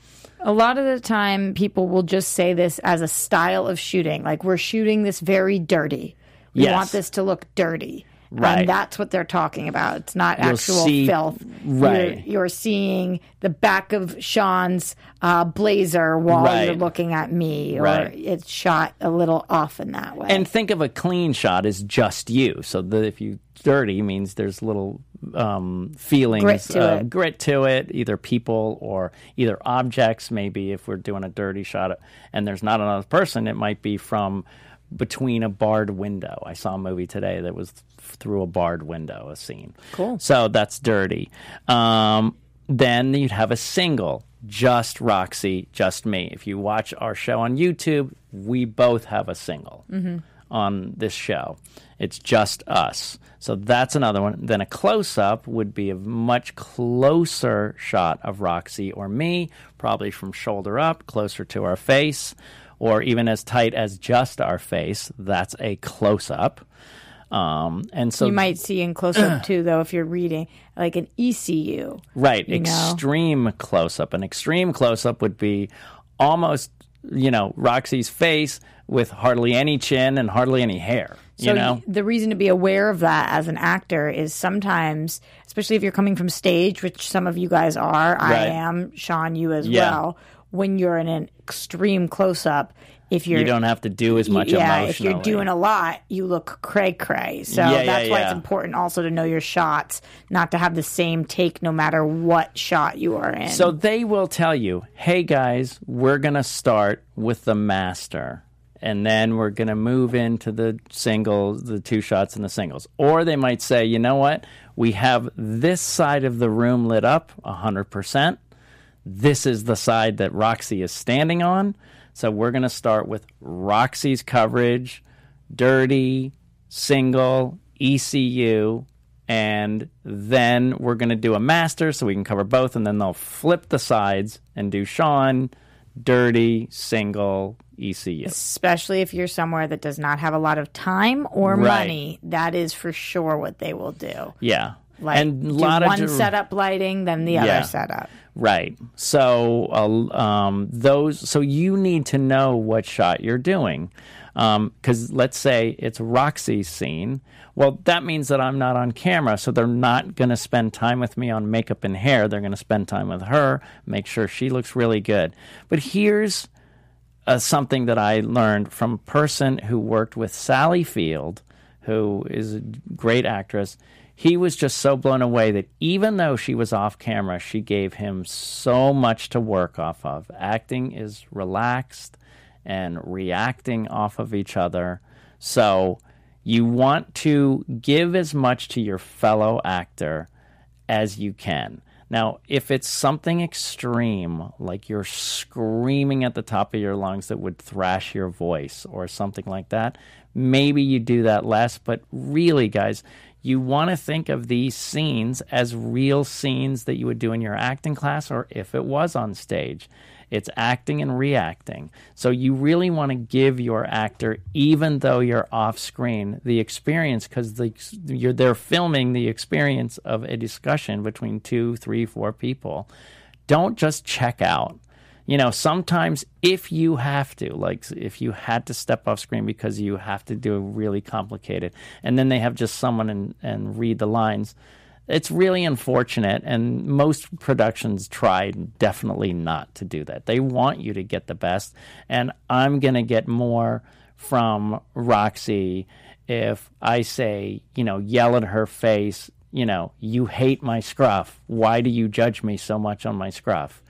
A lot of the time, people will just say this as a style of shooting. Like, we're shooting this very dirty. We Yes. want this to look dirty. Right. And that's what they're talking about. It's not You'll actual see- filth. right. You're, you're seeing the back of Sean's uh, blazer while Right. you're looking at me, or Right. it's shot a little off in that way. And think of a clean shot as just you. So that if you dirty means there's little um, feelings, Grit to of it. grit to it, either people or either objects. Maybe if we're doing a dirty shot and there's not another person, it might be from between a barred window. I saw a movie today that was through a barred window, a scene. Cool. So that's dirty. Um, then you'd have a single, just Roxy, just me. If you watch our show on YouTube, we both have a single on this show. It's just us. So that's another one. Then a close up would be a much closer shot of Roxy or me, probably from shoulder up, closer to our face, or even as tight as just our face. That's a close up. Um, and so you might see in close up <clears throat> too, though, if you're reading like an ECU. Right, know? extreme close up. An extreme close up would be almost, you know, Roxy's face with hardly any chin and hardly any hair. So you know, the reason to be aware of that as an actor is sometimes, especially if you're coming from stage, which some of you guys are, I am, Sean, you as Yeah. well. When you're in an extreme close up, if you're you don't have to do as much yeah, if you're doing a lot, you look cray cray. So Yeah, yeah, that's why yeah. it's important also to know your shots, not to have the same take no matter what shot you are in. So they will tell you, "Hey guys, we're going to start with the master." and then we're going to move into the singles, the two shots and the singles. Or they might say, you know what? We have this side of the room lit up 100%. This is the side that Roxy is standing on. So we're going to start with Roxy's coverage, dirty, single, ECU, and then we're going to do a master so we can cover both, and then they'll flip the sides and do Sean, dirty, single, ECU. Especially if you're somewhere that does not have a lot of time or Right. money, that is for sure what they will do. Yeah. Like and a lot one of setup lighting, then the other Yeah. setup. Right. So uh, um, those. So you need to know what shot you're doing, because let's say it's Roxy's scene. Well, that means that I'm not on camera, so they're not going to spend time with me on makeup and hair. They're going to spend time with her, make sure she looks really good. But here's uh, something that I learned from a person who worked with Sally Field, who is a great actress. He was just so blown away that even though she was off camera, she gave him so much to work off of. Acting is relaxed and reacting off of each other. So you want to give as much to your fellow actor as you can. Now, if it's something extreme, like you're screaming at the top of your lungs that would thrash your voice or something like that, maybe you do that less. But really, guys, you want to think of these scenes as real scenes that you would do in your acting class or if it was on stage. It's acting and reacting. So you really want to give your actor, even though you're off screen, the experience because the, they're filming the experience of a discussion between two, three, four people. Don't just check out. You know, sometimes if you have to, like if you had to step off screen because you have to do a really complicated, and then they have just someone and, and read the lines, it's really unfortunate. And most productions try definitely not to do that. They want you to get the best. And I'm going to get more from Roxy if I say, you know, yell at her face, you know, you hate my scruff. Why do you judge me so much on my scruff?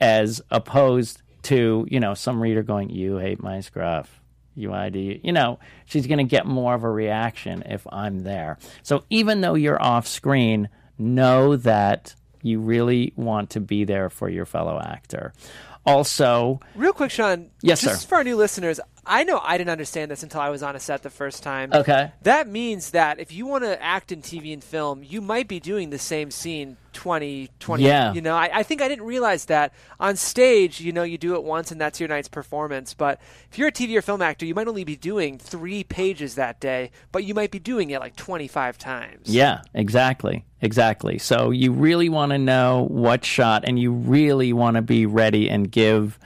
As opposed to, you know, some reader going, you hate my scruff. UID, you know, she's going to get more of a reaction if I'm there. So even though you're off screen, know that you really want to be there for your fellow actor. Also, Real quick, Sean. Yes, just sir. for our new listeners, I know I didn't understand this until I was on a set the first time. Okay. That means that if you want to act in TV and film, you might be doing the same scene 20, 20. Yeah. You know, I, I think I didn't realize that. On stage, you know, you do it once and that's your night's performance. But if you're a TV or film actor, you might only be doing three pages that day, but you might be doing it like 25 times. Yeah, exactly. Exactly. So you really want to know what shot and you really want to be ready and give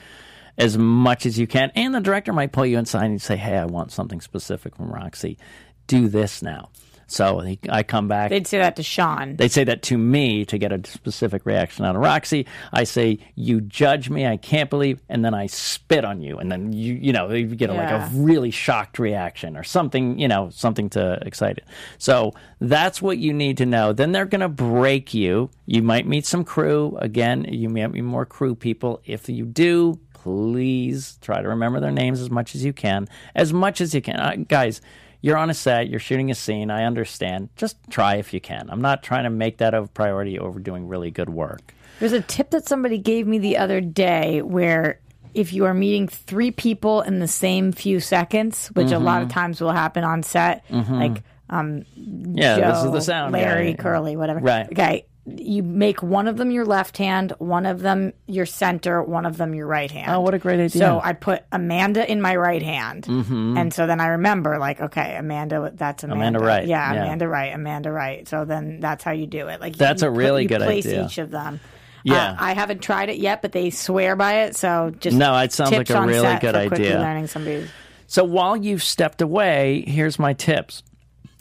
as much as you can. And the director might pull you inside and say, Hey, I want something specific from Roxy. Do this now. So he, I come back. They'd say that to Sean. They'd say that to me to get a specific reaction out of Roxy. I say, "You judge me. I can't believe," and then I spit on you, and then you, you know, you get a, like a really shocked reaction or something, you know, something to excite it. So that's what you need to know. Then they're going to break you. You might meet some crew again. You might meet more crew people. If you do, please try to remember their names as much as you can, as much as you can, uh, guys you're on a set, you're shooting a scene. I understand. Just try if you can. I'm not trying to make that a priority over doing really good work. There's a tip that somebody gave me the other day where if you are meeting three people in the same few seconds, which a lot of Mm-hmm. times will happen on set, like um, Yeah, Joe, this is the sound. Larry, guy. Curly, whatever. Right. Okay. You make one of them your left hand, one of them your center, one of them your right hand. Oh, what a great idea. So I put Amanda in my right hand. Mm-hmm. And so then I remember, like, okay, Amanda, that's Amanda. Amanda Wright, Yeah, yeah. Amanda right, Amanda right. So then that's how you do it. Like That's you a really you good place idea. each of them. Yeah. Uh, I haven't tried it yet, but they swear by it. So just No, it sounds tips like a really good idea. Learning somebody's. So while you've stepped away, here's my tips.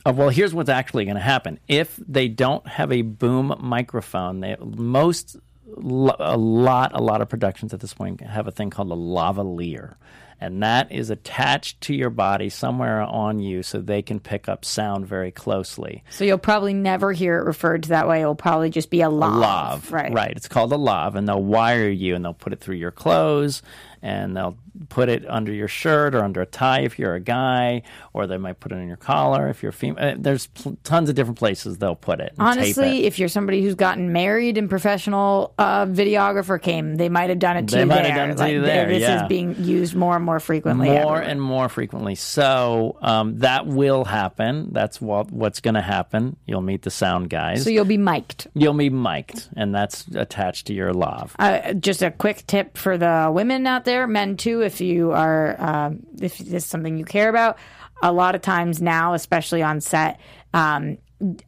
Uh, well, here's what's actually going to happen. If they don't have a boom microphone, they most a lot a lot of productions at this point have a thing called a lavalier, and that is attached to your body somewhere on you so they can pick up sound very closely. So you'll probably never hear it referred to that way. It'll probably just be a lav. Lav, Right. Right. It's called a lav, and they'll wire you and they'll put it through your clothes and they'll put it under your shirt or under a tie if you're a guy, or they might put it in your collar if you're female. Uh, There's pl- tons of different places they'll put it. Honestly, it. if you're somebody who's gotten married and professional uh, videographer came, they might have done it to They you might there. have done it to Like, you there, This yeah. is being used more and more frequently. more everywhere. and more frequently. So um, that will happen. That's what what's going to happen. You'll meet the sound guys. so you'll be mic'd. You'll be mic'd, and that's attached to your lav. Uh, just a quick tip for the women out there, men too, if you are, uh, if this is something you care about. A lot of times now, especially on set, um,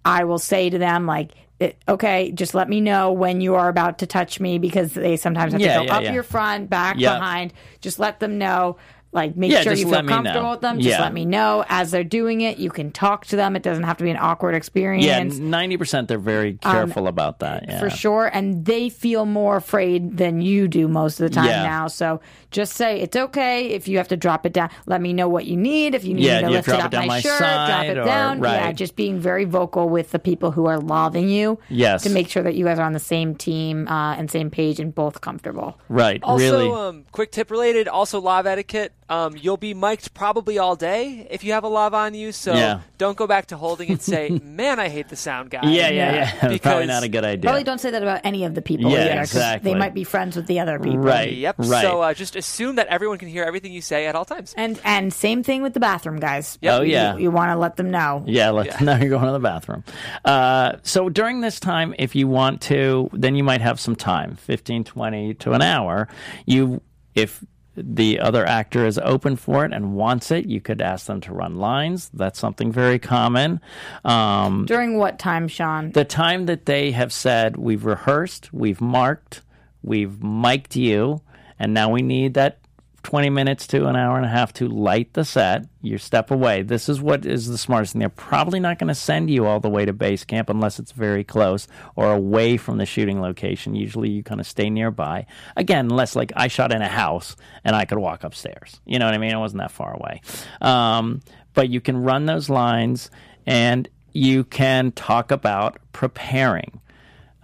I will say to them like, it- "Okay, just let me know when you are about to touch me," because they sometimes have Yeah, to go yeah, up yeah. your front, back, Yeah. behind. Just let them know. Like, make Yeah, sure you feel let know. comfortable with them. Just Yeah. let me know as they're doing it. You can talk to them. It doesn't have to be an awkward experience. Yeah, ninety percent. They're very careful about that. Yeah. Um, for sure. And they feel more afraid than you do most of the time Yeah. now. So just say it's okay if you have to drop it down. Let me know what you need. If you need Yeah, me to you lift it drop it up down my, my shirt, drop it or- down. Yeah, just being very vocal with the people who are loving you. Yes. to make sure that you guys are on the same team uh, and same page and both comfortable. Right. Also, really. um, quick tip related, also lav etiquette. Um, you'll be mic'd probably all day if you have a lav on you. So Yeah. don't go back to holding and say, <laughs> "Man, I hate the sound guy." yeah, yeah, yeah. <laughs> Probably not a good idea. Probably don't say that about any of the people Yeah, either, 'cause exactly. they might be friends with the other people. Right. Yep. Right. So uh, just assume that everyone can hear everything you say at all times. And and same thing with the bathroom guys. Oh, yeah. you, want to let them know. Yeah, let's now you're going to the bathroom. Uh, so during this time, if you want to, then you might have some time 15, 20 to an hour. You, if the other actor is open for it and wants it, you could ask them to run lines. That's something very common. Um, During what time, Sean? the time that they have said, we've rehearsed, we've marked, we've mic'd you, and now we need that 20 minutes to an hour and a half to light the set. You step away. This is what is the smartest thing. They're probably not going to send you all the way to base camp unless it's very close or away from the shooting location. Usually you kind of stay nearby. Again, unless like I shot in a house and I could walk upstairs. You know what I mean? It wasn't that far away. Um, but you can run those lines and you can talk about preparing.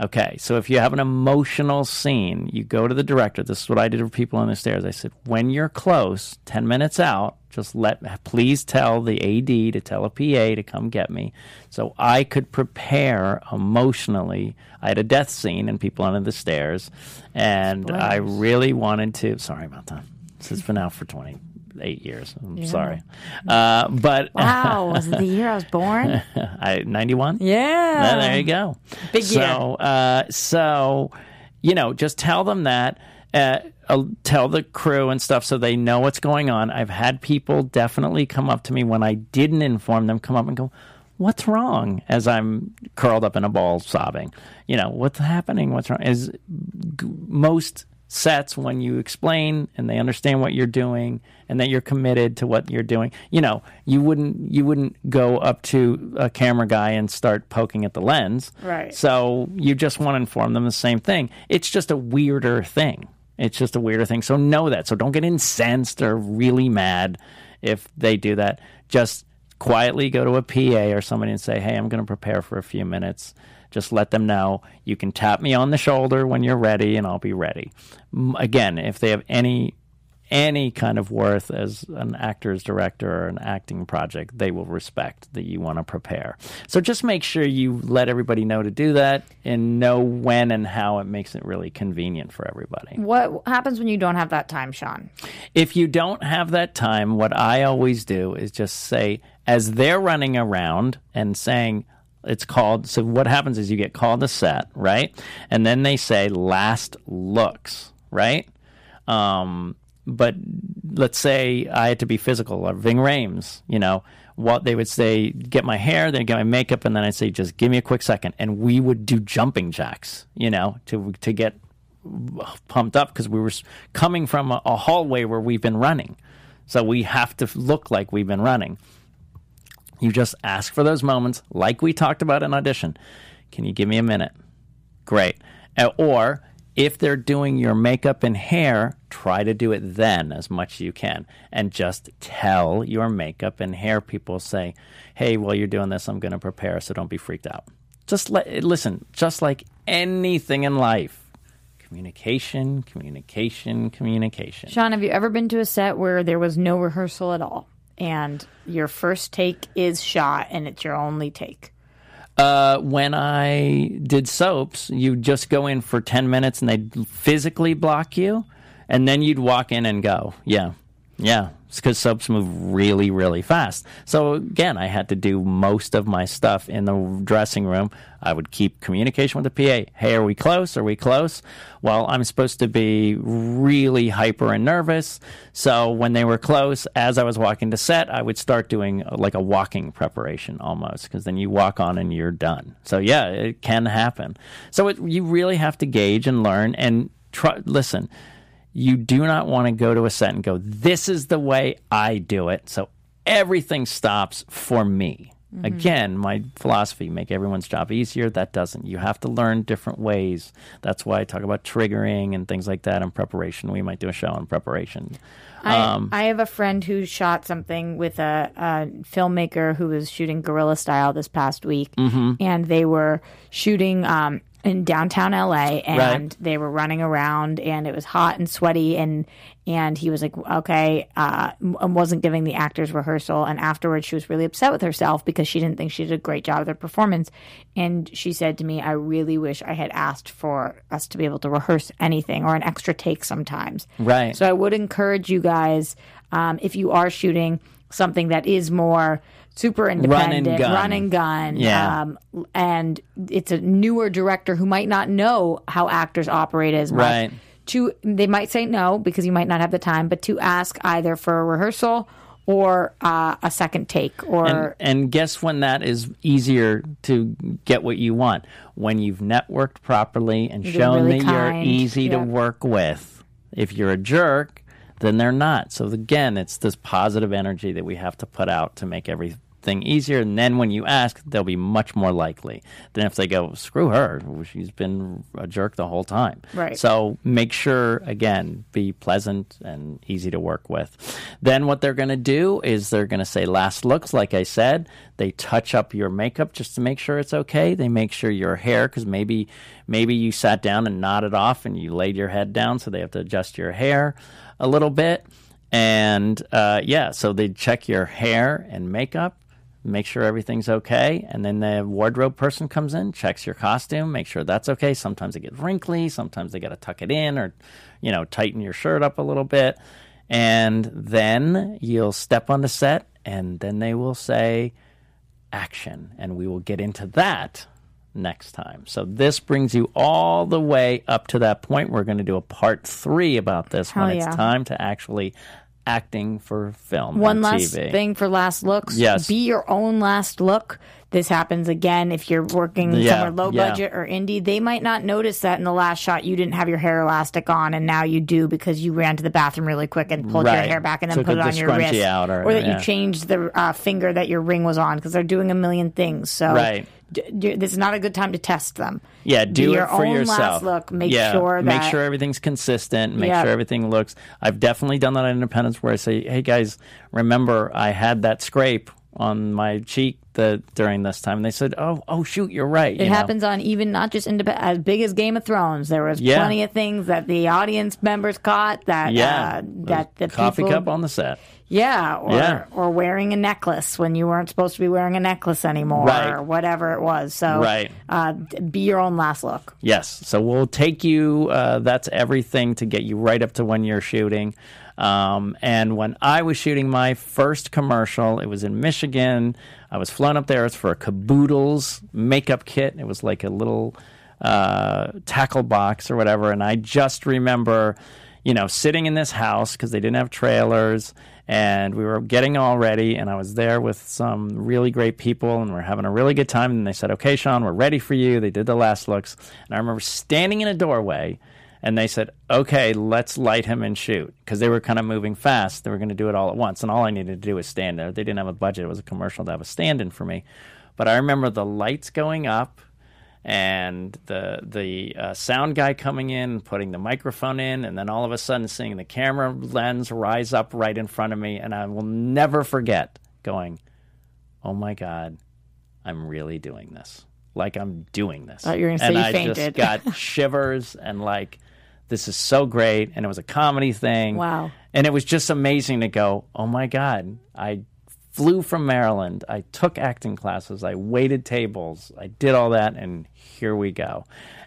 Okay, so if you have an emotional scene, you go to the director. This is what I did with people on the stairs. I said, when you're close, 10 minutes out, just let, please tell the AD to tell a PA to come get me. So I could prepare emotionally. I had a death scene and people under the stairs, and I really wanted to. Sorry about that. This has been out for 28 years. I'm sorry. Uh, but Wow, was it the year I was born? <laughs> I 91? Yeah. Well, there you go. Big so, year. Uh, so, you know, just tell them that. Uh, uh, tell the crew and stuff so they know what's going on. I've had people definitely come up to me when I didn't inform them, come up and go, What's wrong? As I'm curled up in a ball sobbing. You know, what's happening? What's wrong? Is most sets when you explain and they understand what you're doing and that you're committed to what you're doing. You know you wouldn't you wouldn't go up to a camera guy and start poking at the lens. Right. so you just want to inform them the same thing. It's just a weirder thing. It's just a weirder thing. So know that. So don't get incensed or really mad if they do that. Just quietly go to a PA or somebody and say hey I'm going to prepare for a few minutes just let them know you can tap me on the shoulder when you're ready and I'll be ready. Again, if they have any any kind of worth as an actor's director or an acting project, they will respect that you want to prepare. So just make sure you let everybody know to do that and know when and how it makes it really convenient for everybody. What happens when you don't have that time, Sean? If you don't have that time, what I always do is just say, as they're running around and saying, it's called, so what happens is you get called a set, right? And then they say last looks, right? Um, but let's say I had to be physical or Ving Rhames, you know, what they would say, get my hair, then get my makeup, and then I'd say, just give me a quick second. And we would do jumping jacks, you know, to, to get pumped up because we were coming from a, a hallway where we've been running. So we have to look like we've been running. You just ask for those moments, like we talked about in audition. Can you give me a minute? Great. Uh, Or if they're doing your makeup and hair, try to do it then as much as you can. And just tell your makeup and hair people, say, hey, while you're doing this, I'm going to prepare, so don't be freaked out. Just let, listen, just like anything in life, communication, communication, communication. Sean, have you ever been to a set where there was no rehearsal at all? And your first take is shot and it's your only take. Uh, when I did soaps, you just go in for 10 minutes and they'd physically block you, and then you'd walk in and go. Yeah. Yeah. Because soaps move really, really fast. So again, I had to do most of my stuff in the dressing room. I would keep communication with the PA. Hey, are we close? Are we close? Well, I'm supposed to be really hyper and nervous. So when they were close, as I was walking to set, I would start doing uh, like a walking preparation almost, because then you walk on and you're done. So yeah, it can happen. So it, you really have to gauge and learn and try. Listen you do not want to go to a set and go, this is the way I do it. So everything stops for me. Mm-hmm. Again, my philosophy make everyone's job easier. That doesn't. You have to learn different ways. That's why I talk about triggering and things like that in preparation. We might do a show on preparation. I, um, I have a friend who shot something with a, a, filmmaker who was shooting guerrilla style this past week, mm-hmm. and they were shooting um, in downtown LA and Right. they were running around and it was hot and sweaty and and he was like okay uh and wasn't giving the actors rehearsal and afterwards she was really upset with herself because she didn't think she did a great job of their performance and she said to me I really wish I had asked for us to be able to rehearse anything or an extra take sometimes Right. so I would encourage you guys um if you are shooting something that is more super independent gun. run and gun Yeah. um, and it's a newer director who might not know how actors operate as much. Right. To they might say no because you might not have the time, but to ask either for a rehearsal or uh, a second take or and, and guess when that is easier to get what you want when you've networked properly and shown really that kind. you're easy to work with if you're a jerk then they're not so again it's this positive energy that we have to put out to make everything easier and then when you ask they'll be much more likely than if they go screw her she's been a jerk the whole time. Right. so make sure again be pleasant and easy to work with. Then what they're going to do is they're going to say last looks like i said. They touch up your makeup just to make sure it's okay. They make sure your hair because maybe maybe you sat down and nodded off and you laid your head down so they have to adjust your hair a little bit. And uh, yeah so they check your hair and makeup make sure everything's okay. And then the wardrobe person comes in, checks your costume, make sure that's okay. Sometimes it gets wrinkly, sometimes they got to tuck it in or, you know, tighten your shirt up a little bit. And then you'll step on the set, and then they will say action. And we will get into that next time. So this brings you all the way up to that point. We're going to do a part three about this when Hell it's time to actually acting for film One last TV. thing for last looks. Yes. Be your own last look. This happens again if you're working Yeah, somewhere low yeah. budget or indie. They might not notice that in the last shot you didn't have your hair elastic on, and now you do because you ran to the bathroom really quick and pulled your hair back and then Took put it on your wrist, out or- that yeah. you changed the uh, finger that your ring was on because they're doing a million things. So Right. This is not a good time to test them. Yeah, Be do your it for own yourself. last look. Make yeah, sure make sure everything's consistent. Make Yeah. sure everything looks. I've definitely done that at Independence where I say, "Hey guys, remember I had that scrape on my cheek the during this time." And they said, "Oh, oh shoot, you're right." It happens on even not just independent, as big as Game of Thrones. There was Yeah. plenty of things that the audience members caught that Yeah, uh, that the coffee people, cup on the set. Yeah, or Yeah. or wearing a necklace when you weren't supposed to be wearing a necklace anymore, Right. or whatever it was. So, Right. uh, be your own last look. Yes. So we'll take you, uh, that's everything to get you right up to when you're shooting. Um, and when I was shooting my first commercial, it was in Michigan. I was flown up there. It's for a Caboodles makeup kit. It was like a little uh, tackle box or whatever. And I just remember, you know, sitting in this house because they didn't have trailers and we were getting all ready and i was there with some really great people and we're having a really good time and they said okay sean we're ready for you. They did the last looks and i remember standing in a doorway and they said okay let's light him and shoot because they were kind of moving fast. They were going to do it all at once and all i needed to do was stand there. They didn't have a budget. It was a commercial to have a stand in for me. But i remember the lights going up and the the uh, sound guy coming in, putting the microphone in, and then all of a sudden seeing the camera lens rise up right in front of me, and I will never forget going, "Oh my god, I'm really doing this! Like I'm doing this!" Thought you're gonna say and you I fainted. just got <laughs> shivers and like, this is so great, and it was a comedy thing. Wow. And it was just amazing to go, "Oh my god, I." Flew from Maryland. I took acting classes. I waited tables. I did all that, and here we go.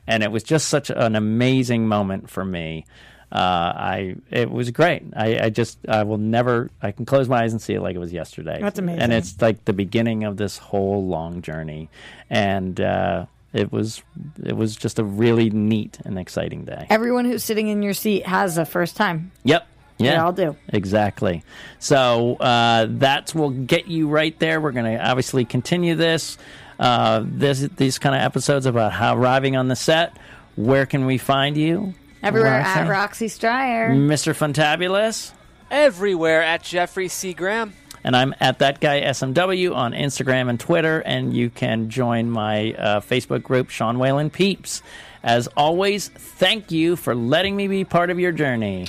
And it was just such an amazing moment for me. Uh, I it was great. I, I just I will never. I can close my eyes and see it like it was yesterday. That's amazing. And it's like the beginning of this whole long journey, and uh, it was it was just a really neat and exciting day. Everyone who's sitting in your seat has a first time. Yep. Yeah, They all do. Exactly. So uh, that's will get you right there. We're going to obviously continue this, uh, this these kind of episodes about how arriving on the set. Where can we find you? Everywhere Roxy? at Roxy Striar. Mr. Fantabulous. Everywhere at Jeffrey C. Graham. And I'm at that guy SMW on Instagram and Twitter, and you can join my uh, Facebook group, Sean Whalen Peeps. As always, thank you for letting me be part of your journey.